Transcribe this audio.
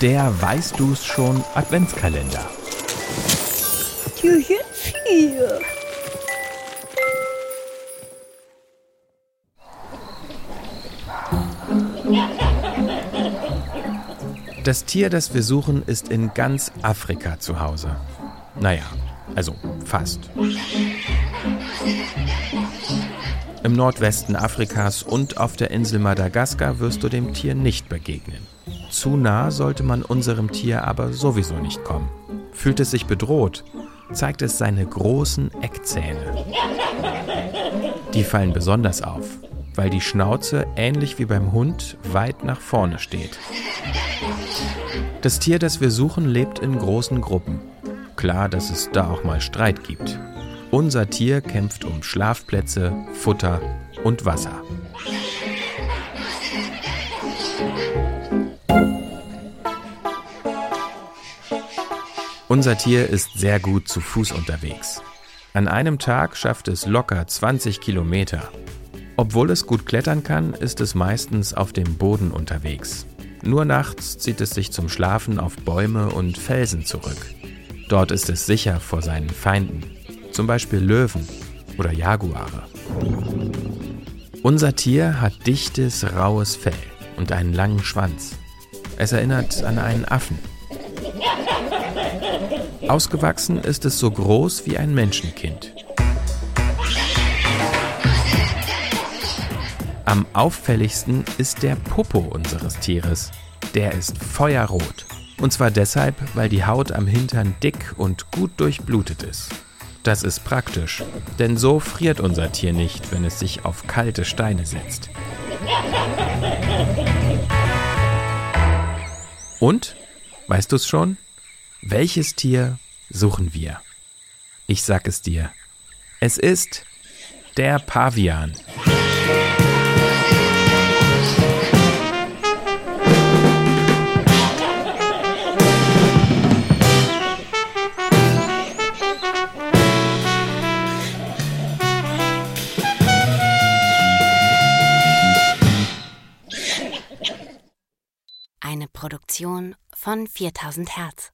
Der Weißt du's schon Adventskalender. Türchen 4. Das Tier, das wir suchen, ist in ganz Afrika zu Hause. Naja, also fast. Im Nordwesten Afrikas und auf der Insel Madagaskar wirst du dem Tier nicht begegnen. Zu nah sollte man unserem Tier aber sowieso nicht kommen. Fühlt es sich bedroht, zeigt es seine großen Eckzähne. Die fallen besonders auf, weil die Schnauze ähnlich wie beim Hund weit nach vorne steht. Das Tier, das wir suchen, lebt in großen Gruppen. Klar, dass es da auch mal Streit gibt. Unser Tier kämpft um Schlafplätze, Futter und Wasser. Unser Tier ist sehr gut zu Fuß unterwegs. An einem Tag schafft es locker 20 Kilometer. Obwohl es gut klettern kann, ist es meistens auf dem Boden unterwegs. Nur nachts zieht es sich zum Schlafen auf Bäume und Felsen zurück. Dort ist es sicher vor seinen Feinden, zum Beispiel Löwen oder Jaguare. Unser Tier hat dichtes, raues Fell und einen langen Schwanz. Es erinnert an einen Affen. Ausgewachsen ist es so groß wie ein Menschenkind. Am auffälligsten ist der Popo unseres Tieres. Der ist feuerrot. Und zwar deshalb, weil die Haut am Hintern dick und gut durchblutet ist. Das ist praktisch, denn so friert unser Tier nicht, wenn es sich auf kalte Steine setzt. Und, weißt du's schon? Welches Tier suchen wir? Ich sag es dir. Es ist der Pavian. Eine Produktion von 4000 Hertz.